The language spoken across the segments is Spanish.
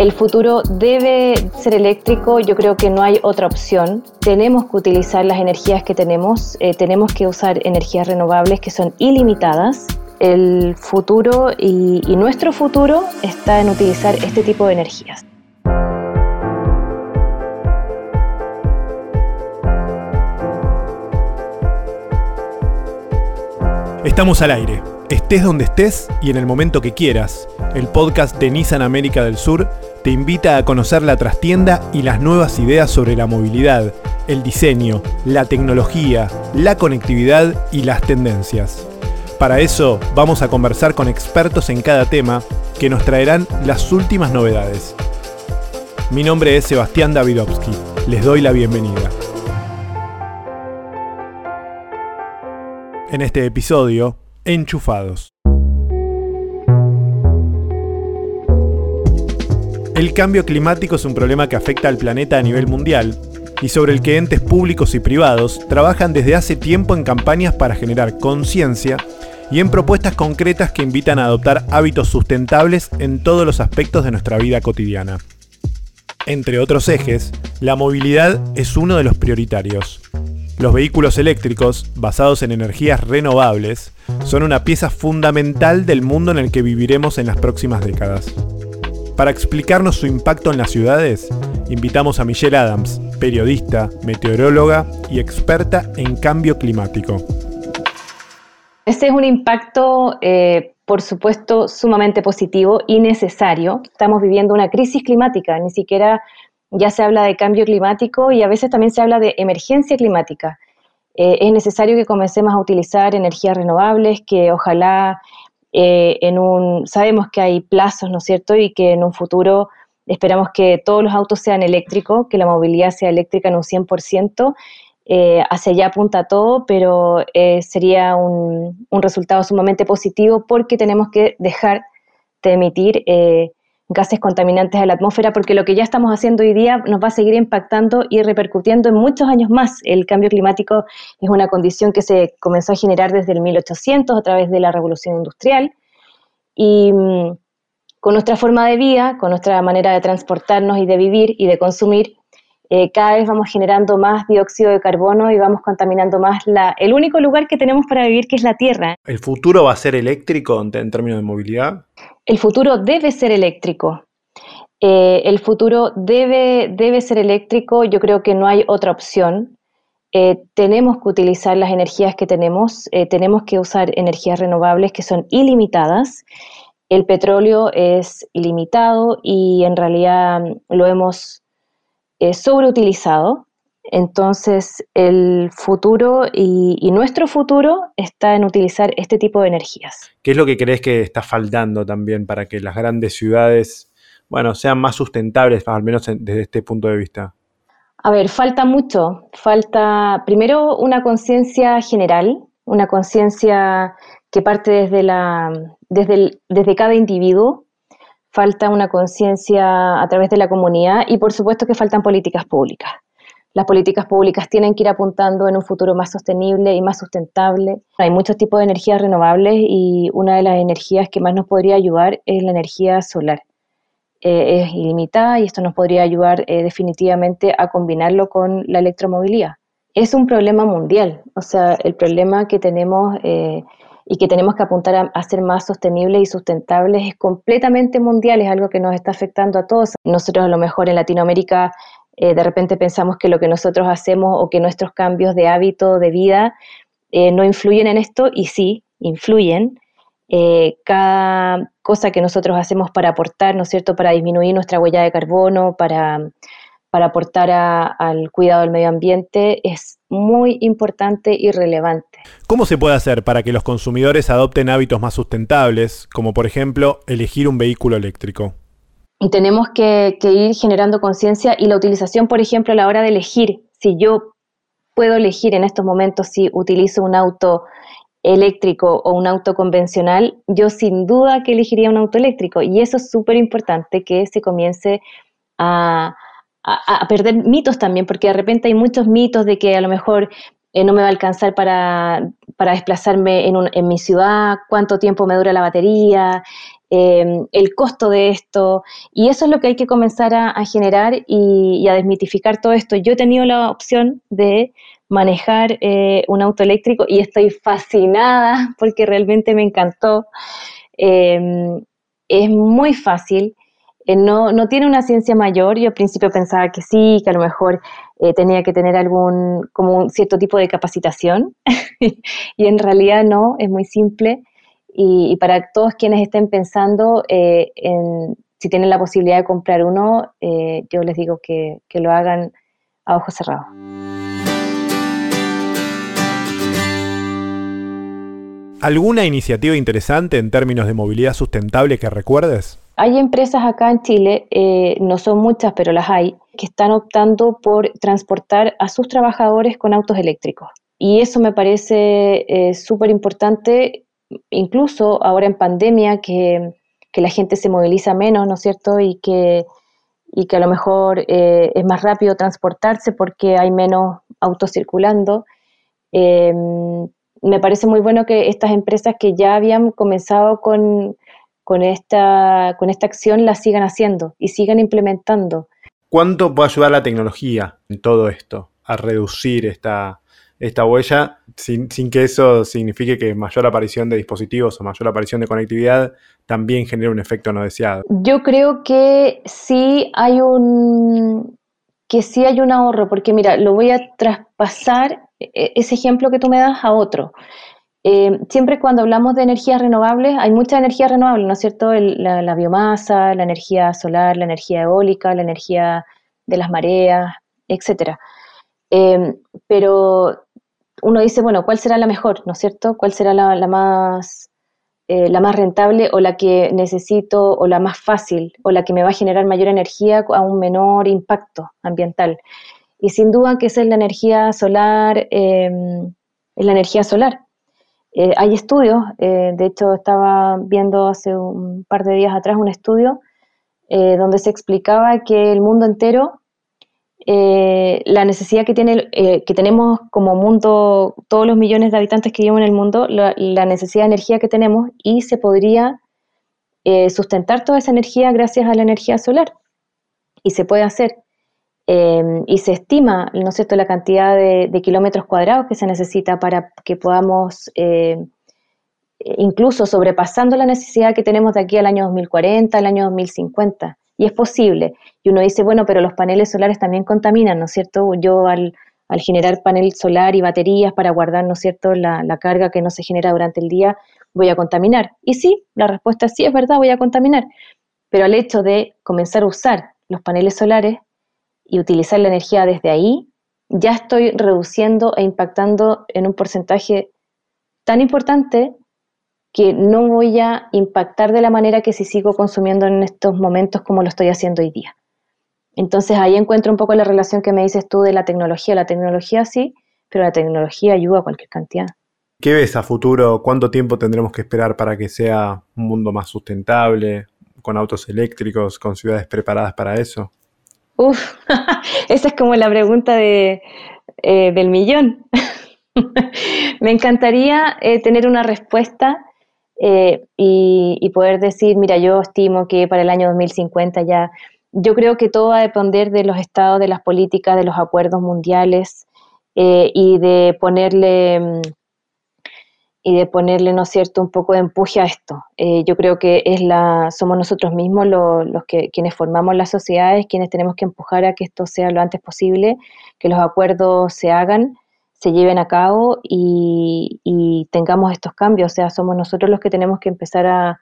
El futuro debe ser eléctrico, yo creo que no hay otra opción. Tenemos que utilizar las energías que tenemos, eh, tenemos que usar energías renovables que son ilimitadas. El futuro y, y nuestro futuro está en utilizar este tipo de energías. Estamos al aire, estés donde estés y en el momento que quieras. El podcast de Nissan América del Sur te invita a conocer la trastienda y las nuevas ideas sobre la movilidad, el diseño, la tecnología, la conectividad y las tendencias. Para eso vamos a conversar con expertos en cada tema que nos traerán las últimas novedades. Mi nombre es Sebastián Davidovsky. Les doy la bienvenida. En este episodio, Enchufados. El cambio climático es un problema que afecta al planeta a nivel mundial y sobre el que entes públicos y privados trabajan desde hace tiempo en campañas para generar conciencia y en propuestas concretas que invitan a adoptar hábitos sustentables en todos los aspectos de nuestra vida cotidiana. Entre otros ejes, la movilidad es uno de los prioritarios. Los vehículos eléctricos, basados en energías renovables, son una pieza fundamental del mundo en el que viviremos en las próximas décadas. Para explicarnos su impacto en las ciudades, invitamos a Michelle Adams, periodista, meteoróloga y experta en cambio climático. Este es un impacto, eh, por supuesto, sumamente positivo y necesario. Estamos viviendo una crisis climática, ni siquiera ya se habla de cambio climático y a veces también se habla de emergencia climática. Eh, es necesario que comencemos a utilizar energías renovables, que ojalá eh, en un, sabemos que hay plazos, ¿no es cierto? Y que en un futuro esperamos que todos los autos sean eléctricos, que la movilidad sea eléctrica en un 100%. Eh, hacia allá apunta todo, pero eh, sería un, un, resultado sumamente positivo porque tenemos que dejar de emitir gases contaminantes a la atmósfera, porque lo que ya estamos haciendo hoy día nos va a seguir impactando y repercutiendo en muchos años más. El cambio climático es una condición que se comenzó a generar desde el 1800 a través de la revolución industrial y mm, con nuestra forma de vida, con nuestra manera de transportarnos y de vivir y de consumir, eh, cada vez vamos generando más dióxido de carbono y vamos contaminando más la, el único lugar que tenemos para vivir, que es la Tierra. ¿El futuro va a ser eléctrico en, en términos de movilidad? El futuro debe ser eléctrico. Eh, el futuro debe, debe ser eléctrico, yo creo que no hay otra opción. Eh, tenemos que utilizar las energías que tenemos, eh, tenemos que usar energías renovables que son ilimitadas. El petróleo es ilimitado y en realidad lo hemos sobreutilizado. Entonces, el futuro y, nuestro futuro está en utilizar este tipo de energías. ¿Qué es lo que crees que está faltando también para que las grandes ciudades, bueno, sean más sustentables, al menos desde este punto de vista? A ver, falta mucho. Falta primero una conciencia general, una conciencia que parte desde, la, desde, desde cada individuo. Falta una conciencia a través de la comunidad y por supuesto que faltan políticas públicas las políticas públicas tienen que ir apuntando en un futuro más sostenible y más sustentable. Hay muchos tipos de energías renovables y una de las energías que más nos podría ayudar es la energía solar. Eh, es ilimitada y esto nos podría ayudar eh, definitivamente a combinarlo con la electromovilidad. Es un problema mundial, o sea, el problema que tenemos eh, y que tenemos que apuntar a, a, ser más sostenibles y sustentables es completamente mundial, es algo que nos está afectando a todos. Nosotros a lo mejor en Latinoamérica eh, de repente pensamos que lo que nosotros hacemos o que nuestros cambios de hábito, de vida, eh, no influyen en esto y sí, influyen. Eh, cada cosa que nosotros hacemos para aportar, ¿no es cierto?, para disminuir nuestra huella de carbono, para, para aportar al cuidado del medio ambiente, es muy importante y relevante. ¿Cómo se puede hacer para que los consumidores adopten hábitos más sustentables, como por ejemplo elegir un vehículo eléctrico? Y tenemos que, ir generando conciencia y la utilización, por ejemplo, a la hora de elegir, si yo puedo elegir en estos momentos si utilizo un auto eléctrico o un auto convencional, yo sin duda que elegiría un auto eléctrico. Y eso es súper importante que se comience a, a, perder mitos también, porque de repente hay muchos mitos de que a lo mejor eh, no me va a alcanzar para, desplazarme en, mi ciudad, cuánto tiempo me dura la batería, em, el costo de esto. Y eso es lo que hay que comenzar a, generar y, a desmitificar todo esto. Yo he tenido la opción de manejar eh, un auto eléctrico y estoy fascinada porque realmente me encantó. Es muy fácil. Eh, no, no, tiene una ciencia mayor. Yo al principio pensaba que sí, que a lo mejor eh, tenía que tener algún, como un cierto tipo de capacitación, y en realidad no, es muy simple. Y, para todos quienes estén pensando eh, en si tienen la posibilidad de comprar uno, yo les digo que, que lo hagan a ojos cerrados. ¿Alguna iniciativa interesante en términos de movilidad sustentable que recuerdes? Hay empresas acá en Chile, eh, no son muchas, pero las hay, que están optando por transportar a sus trabajadores con autos eléctricos. Y eso me parece eh, súper importante, incluso ahora en pandemia, que, la gente se moviliza menos, ¿no es cierto? Y que, y que a lo mejor eh, es más rápido transportarse porque hay menos autos circulando. me parece muy bueno que estas empresas que ya habían comenzado con, con esta, con esta acción la sigan haciendo y sigan implementando. ¿Cuánto puede ayudar la tecnología en todo esto a reducir esta, esta huella sin, que eso signifique que mayor aparición de dispositivos o mayor aparición de conectividad también genere un efecto no deseado? Yo creo que sí hay un que sí hay un ahorro, porque mira, lo voy a traspasar e, ese ejemplo que tú me das a otro. Eh, siempre cuando hablamos de energías renovables, hay mucha energía renovable, ¿no es cierto? la, biomasa, la energía solar, la energía eólica, la energía de las mareas, etc. Eh, pero uno dice, bueno, ¿cuál será la mejor, ¿no es cierto? ¿Cuál será la, más, eh, la más rentable o la que necesito o la más fácil o la que me va a generar mayor energía a un menor impacto ambiental? Y sin duda que esa es la energía solar, es la energía solar. Eh, hay estudios, eh, de hecho estaba viendo hace un par de días atrás un estudio eh, donde se explicaba que el mundo entero, la necesidad que, tiene, que tenemos como mundo, todos los millones de habitantes que vivimos en el mundo, la, la necesidad de energía que tenemos y se podría sustentar toda esa energía gracias a la energía solar. Y se puede hacer. Em, y se estima, ¿no es cierto?, la cantidad de, kilómetros cuadrados que se necesita para que podamos, eh, incluso sobrepasando la necesidad que tenemos de aquí al año 2040, al año 2050. Y es posible. Y uno dice, bueno, pero los paneles solares también contaminan, ¿no es cierto? Yo al, generar panel solar y baterías para guardar, ¿no es cierto?, la, la carga que no se genera durante el día, voy a contaminar. Y sí, la respuesta es sí, es verdad, voy a contaminar. Pero al hecho de comenzar a usar los paneles solares, y utilizar la energía desde ahí, ya estoy reduciendo e impactando en un porcentaje tan importante que no voy a impactar de la manera que si sigo consumiendo en estos momentos como lo estoy haciendo hoy día. Entonces ahí encuentro un poco la relación que me dices tú de la tecnología. La tecnología sí, pero la tecnología ayuda a cualquier cantidad. ¿Qué ves a futuro? ¿Cuánto tiempo tendremos que esperar para que sea un mundo más sustentable, con autos eléctricos, con ciudades preparadas para eso? Uf, esa es como la pregunta de, eh, del millón. Me encantaría eh, tener una respuesta eh, y, poder decir, mira, yo estimo que para el año 2050 ya, yo creo que todo va a depender de los estados, de las políticas, de los acuerdos mundiales y de ponerle mm, y de ponerle, ¿no es cierto?, un poco de empuje a esto. Eh, yo creo que es la, somos nosotros mismos los que, quienes formamos las sociedades, quienes tenemos que empujar a que esto sea lo antes posible, que los acuerdos se hagan, se lleven a cabo y, tengamos estos cambios. O sea, somos nosotros los que tenemos que empezar a,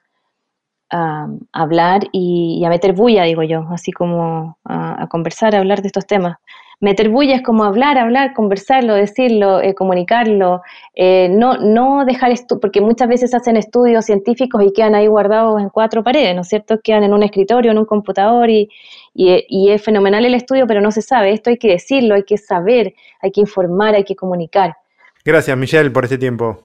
hablar y, a meter bulla, digo yo, así como a conversar, a hablar de estos temas meter bulla es como hablar, hablar, conversarlo, decirlo, eh, comunicarlo, eh, no, no dejar porque muchas veces hacen estudios científicos y quedan ahí guardados en cuatro paredes, ¿no es cierto? Quedan en un escritorio, en un computador y, y, es fenomenal el estudio, pero no se sabe. Esto hay que decirlo, hay que saber, hay que informar, hay que comunicar. Gracias, Michelle, por este tiempo.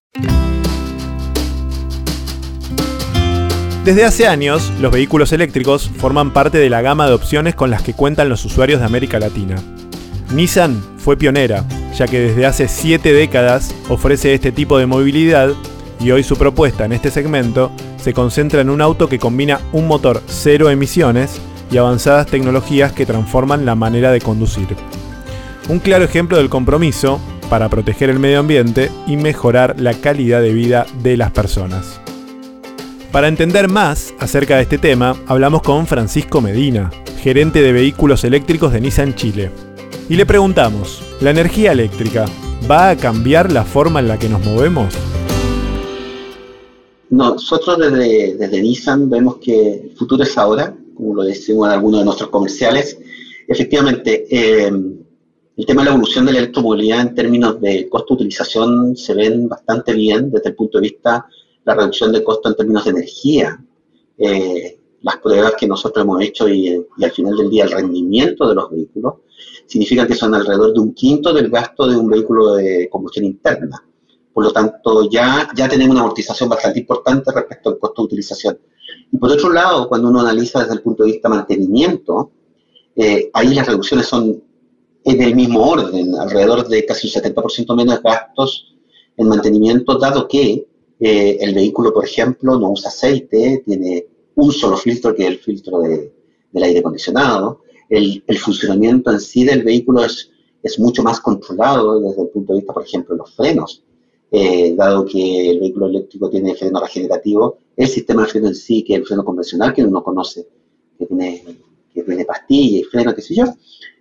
Desde hace años, los vehículos eléctricos forman parte de la gama de opciones con las que cuentan los usuarios de América Latina. Nissan fue pionera ya que desde hace 7 décadas ofrece este tipo de movilidad y hoy su propuesta en este segmento se concentra en un auto que combina un motor cero emisiones y avanzadas tecnologías que transforman la manera de conducir. Un claro ejemplo del compromiso para proteger el medio ambiente y mejorar la calidad de vida de las personas. Para entender más acerca de este tema, hablamos con Francisco Medina, gerente de vehículos eléctricos de Nissan Chile. Y le preguntamos, ¿la energía eléctrica va a cambiar la forma en la que nos movemos? Nosotros desde, Nissan vemos que el futuro es ahora, como lo decimos en algunos de nuestros comerciales. Efectivamente, eh, el tema de la evolución de la electromovilidad en términos de costo-utilización se ven bastante bien desde el punto de vista la reducción de costo en términos de energía. Eh, las pruebas que nosotros hemos hecho y, al final del día el rendimiento de los vehículos significan que son alrededor de un quinto del gasto de un vehículo de combustión interna. Por lo tanto, ya, ya tenemos una amortización bastante importante respecto al costo de utilización. Y por otro lado, cuando uno analiza desde el punto de vista mantenimiento, eh, ahí las reducciones son en el mismo orden, alrededor de casi un 70% menos gastos en mantenimiento, dado que eh, el vehículo, por ejemplo, no usa aceite, tiene un solo filtro que es el filtro de, del aire acondicionado. El, el, funcionamiento en sí del vehículo es, es mucho más controlado desde el punto de vista, por ejemplo, de los frenos. Eh, dado que el vehículo eléctrico tiene freno regenerativo, el sistema de freno en sí, que es el freno convencional que uno conoce, que tiene, que tiene y freno, qué sé yo,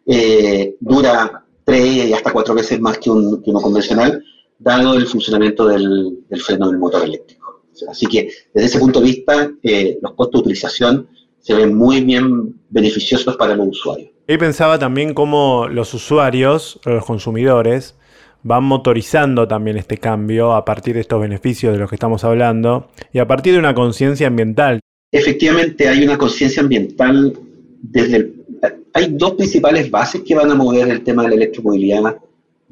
eh, dura tres y hasta cuatro veces más que, un, que uno convencional, dado el funcionamiento del, freno del motor eléctrico. Así que desde ese punto de vista, eh, los costos de utilización se ven muy bien beneficiosos para los usuarios. Y pensaba también cómo los usuarios, los consumidores, van motorizando también este cambio a partir de estos beneficios de los que estamos hablando y a partir de una conciencia ambiental. Efectivamente, hay una conciencia ambiental desde el, Hay dos principales bases que van a mover el tema de la electromovilidad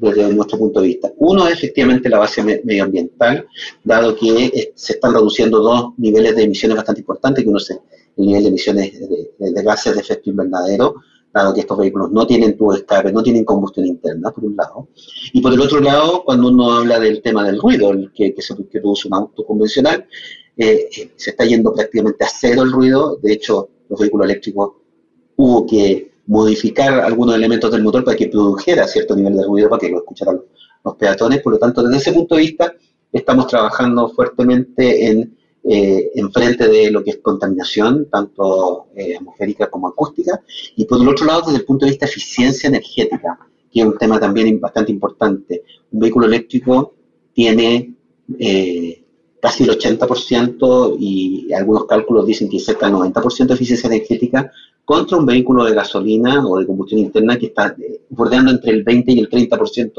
desde nuestro punto de vista. Uno es efectivamente la base medioambiental, dado que se están reduciendo dos niveles de emisiones bastante importantes, que uno es el nivel de emisiones de, gases de efecto invernadero, dado que estos vehículos no tienen tubo de escape, no tienen combustión interna, por un lado. Y por el otro lado, cuando uno habla del tema del ruido, el que, que, se, produce un auto convencional, eh, eh, se está yendo prácticamente a cero el ruido. De hecho, los vehículos eléctricos hubo que modificar algunos elementos del motor para que produjera cierto nivel de ruido, para que lo escucharan los, peatones. Por lo tanto, desde ese punto de vista, estamos trabajando fuertemente en, eh, frente de lo que es contaminación, tanto eh, atmosférica como acústica, y por el otro lado, desde el punto de vista de eficiencia energética, que es un tema también bastante importante. Un vehículo eléctrico tiene eh, casi el 80% y algunos cálculos dicen que cerca del 90% de eficiencia energética contra un vehículo de gasolina o de combustión interna que está eh, bordeando entre el 20 y el 30%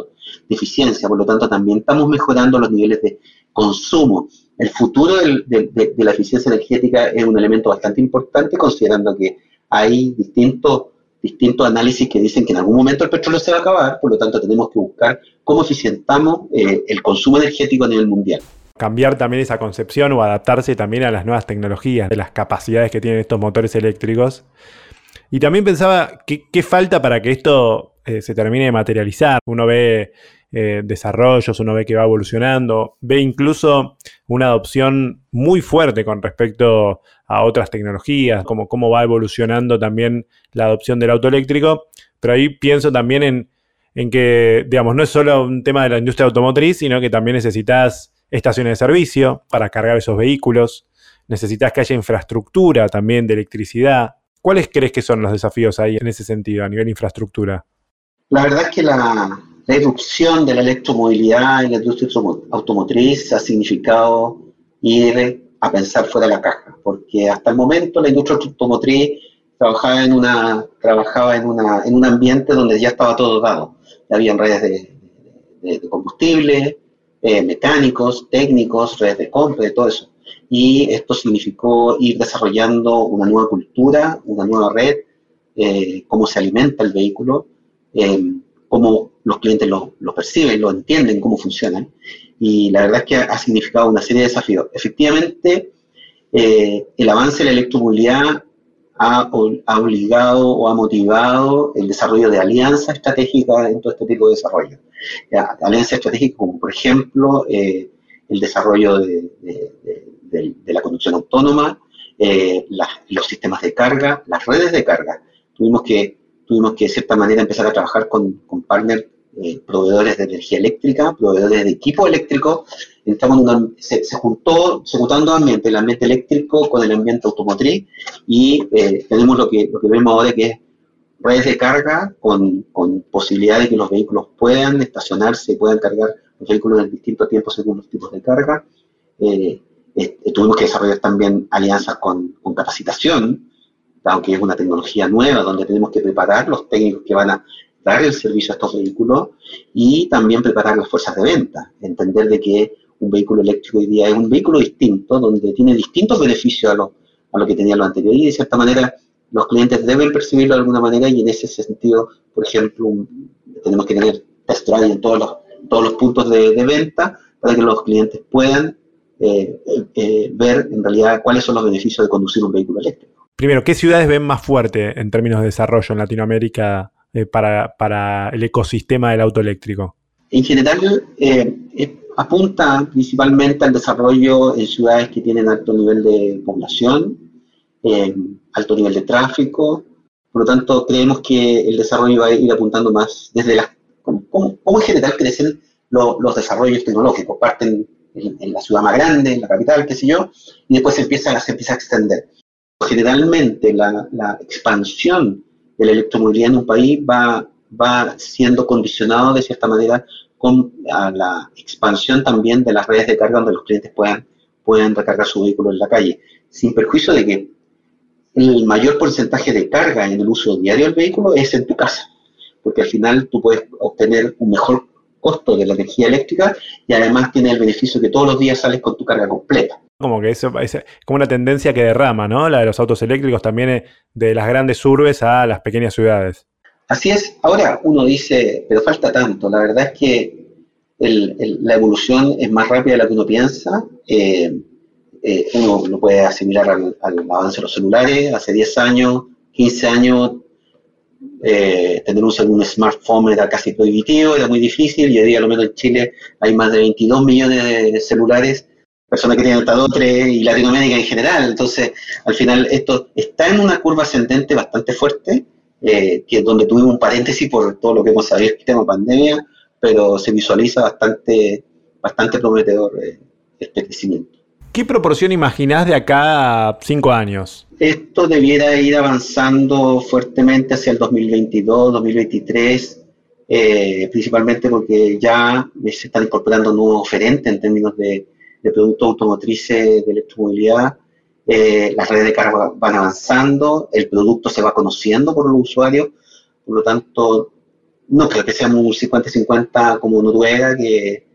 de eficiencia. Por lo tanto, también estamos mejorando los niveles de consumo. El futuro de, la eficiencia energética es un elemento bastante importante, considerando que hay distintos, distintos análisis que dicen que en algún momento el petróleo se va a acabar, por lo tanto tenemos que buscar cómo eficientamos eh, el consumo energético a nivel mundial cambiar también esa concepción o adaptarse también a las nuevas tecnologías, de las capacidades que tienen estos motores eléctricos. Y también pensaba, ¿qué, falta para que esto eh, se termine de materializar? Uno ve eh, desarrollos, uno ve que va evolucionando, ve incluso una adopción muy fuerte con respecto a otras tecnologías, como cómo va evolucionando también la adopción del auto eléctrico, pero ahí pienso también en, en que, digamos, no es solo un tema de la industria automotriz, sino que también necesitas estaciones de servicio para cargar esos vehículos, necesitas que haya infraestructura también de electricidad. ¿Cuáles crees que son los desafíos ahí en ese sentido, a nivel infraestructura? La verdad es que la, la erupción de la electromovilidad en la industria automotriz ha significado ir a pensar fuera de la caja, porque hasta el momento la industria automotriz trabajaba en una trabajaba en una en un ambiente donde ya estaba todo dado, ya habían redes de, de combustible, eh, mecánicos, técnicos, redes de compra, de todo eso. Y esto significó ir desarrollando una nueva cultura, una nueva red, eh, cómo se alimenta el vehículo, eh, cómo los clientes lo, lo, perciben, lo entienden, cómo funcionan. Y la verdad es que ha, significado una serie de desafíos. Efectivamente, el avance de la electromovilidad ha, obligado o ha motivado el desarrollo de alianzas estratégicas en todo este tipo de desarrollo. alianzas estratégicas como, por ejemplo, eh, el desarrollo de, la conducción autónoma, eh, los sistemas de carga, las redes de carga. Tuvimos que, tuvimos que de cierta manera, empezar a trabajar con, con partners eh, proveedores de energía eléctrica, proveedores de equipo eléctrico, se, juntó, se ambientes, el ambiente eléctrico con el ambiente automotriz, y eh, tenemos lo que, lo que vemos ahora que es redes de carga con, con posibilidad de que los vehículos puedan estacionarse, puedan cargar los vehículos en distintos tiempos según los tipos de carga. Tuvimos que desarrollar también alianzas con, con capacitación, aunque es una tecnología nueva, donde tenemos que preparar los técnicos que van a dar el servicio a estos vehículos y también preparar las fuerzas de venta, entender de que un vehículo eléctrico hoy día es un vehículo distinto, donde tiene distintos beneficios a lo, a lo que tenía lo anterior y de cierta manera los clientes deben percibirlo de alguna manera y en ese sentido, por ejemplo, tenemos que tener test drive en todos los, todos los puntos de, venta para que los clientes puedan eh, eh, ver en realidad cuáles son los beneficios de conducir un vehículo eléctrico. Primero, ¿qué ciudades ven más fuerte en términos de desarrollo en Latinoamérica eh, para, el ecosistema del auto eléctrico? En general, eh, eh, apunta principalmente al desarrollo en ciudades que tienen alto nivel de población, alto nivel de tráfico. Por lo tanto, creemos que el desarrollo va a ir apuntando más desde la... ¿Cómo, en general crecen los desarrollos tecnológicos? Parten en, la ciudad más grande, en la capital, qué sé yo, y después se empieza, se empieza a extender. Generalmente la, la expansión de la electromovilidad en un país va, va siendo condicionado de cierta manera con la expansión también de las redes de carga donde los clientes puedan, puedan recargar su vehículo en la calle, sin perjuicio de que el mayor porcentaje de carga en el uso diario del vehículo es en tu casa, porque al final tú puedes obtener un mejor costo de la energía eléctrica y además tienes el beneficio que todos los días sales con tu carga completa. Como que eso es como una tendencia que derrama, ¿no? La de los autos eléctricos también de las grandes urbes a las pequeñas ciudades. Así es. Ahora uno dice, pero falta tanto. La verdad es que la evolución es más rápida de lo que uno piensa. Eh, eh, uno lo puede asimilar al, avance de los celulares. Hace 10 años, 15 años, tener un, un, smartphone era casi prohibitivo, era muy difícil, y hoy día, a lo menos en Chile, hay más de 22 millones de celulares personas que tienen estado 3 y Latinoamérica en general. Entonces, al final, esto está en una curva ascendente bastante fuerte, eh, que donde tuvimos un paréntesis por todo lo que hemos sabido el tema pandemia, pero se visualiza bastante, bastante prometedor eh, este crecimiento. ¿Qué proporción imaginás de acá a cinco años? Esto debiera ir avanzando fuertemente hacia el 2022, 2023, eh, principalmente porque ya se están incorporando nuevos oferentes en términos de, productos automotrices de electromovilidad, eh, las redes de carga van avanzando, el producto se va conociendo por los usuarios, por lo tanto, no creo que sea un 50-50 como Noruega, que,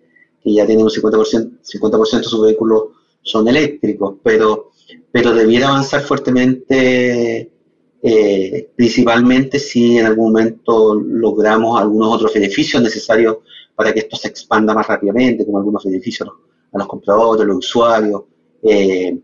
que, ya tiene un 50%, 50 de sus vehículos son eléctricos, pero, pero debiera avanzar fuertemente, eh, principalmente si en algún momento logramos algunos otros beneficios necesarios para que esto se expanda más rápidamente, como algunos beneficios a los compradores, a los usuarios, eh,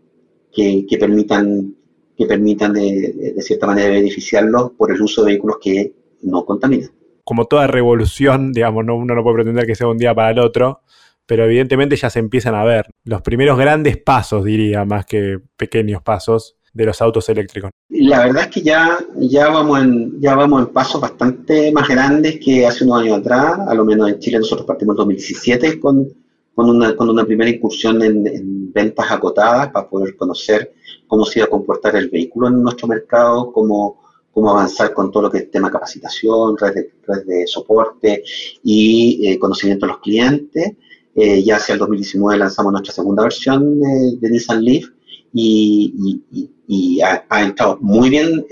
que, permitan, que permitan de, cierta manera beneficiarlos por el uso de vehículos que no contaminan. Como toda revolución, digamos, no, uno no puede pretender que sea un día para el otro, pero evidentemente ya se empiezan a ver los primeros grandes pasos, diría, más que pequeños pasos, de los autos eléctricos. La verdad es que ya, ya, vamos en, ya vamos en pasos bastante más grandes que hace unos años atrás, a lo menos en Chile nosotros partimos en 2017 con con una, con una primera incursión en, ventas acotadas para poder conocer cómo se iba a comportar el vehículo en nuestro mercado, cómo, cómo avanzar con todo lo que es tema capacitación, red de, red de soporte y eh, conocimiento de los clientes. Eh, ya hacia el 2019 lanzamos nuestra segunda versión de, Nissan Leaf y, y, ha, entrado muy bien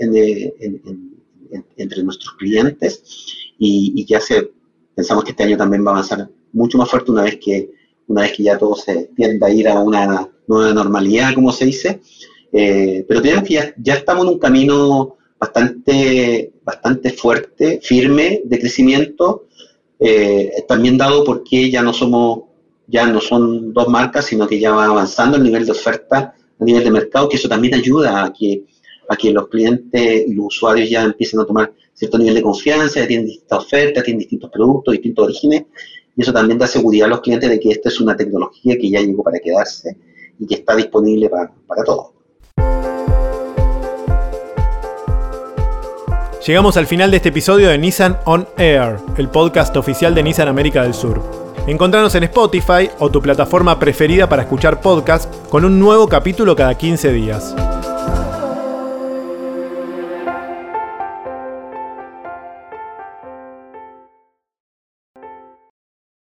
entre nuestros clientes y, se, pensamos que este año también va a avanzar mucho más fuerte una vez que una vez que ya todo se tiende a ir a una nueva normalidad, como se dice. Eh, pero tenemos que ya, estamos en un camino bastante, bastante fuerte, firme de crecimiento, eh, también dado porque ya no somos, ya no son dos marcas, sino que ya va avanzando el nivel de oferta, a nivel de mercado, que eso también ayuda a que, a que los clientes y los usuarios ya empiecen a tomar cierto nivel de confianza, ya tienen distintas ofertas, tienen distintos productos, distintos orígenes, y eso también da seguridad a los clientes de que esta es una tecnología que ya llegó para quedarse y que está disponible para, para todos. Llegamos al final de este episodio de Nissan On Air, el podcast oficial de Nissan América del Sur. Encontranos en Spotify o tu plataforma preferida para escuchar podcasts con un nuevo capítulo cada 15 días.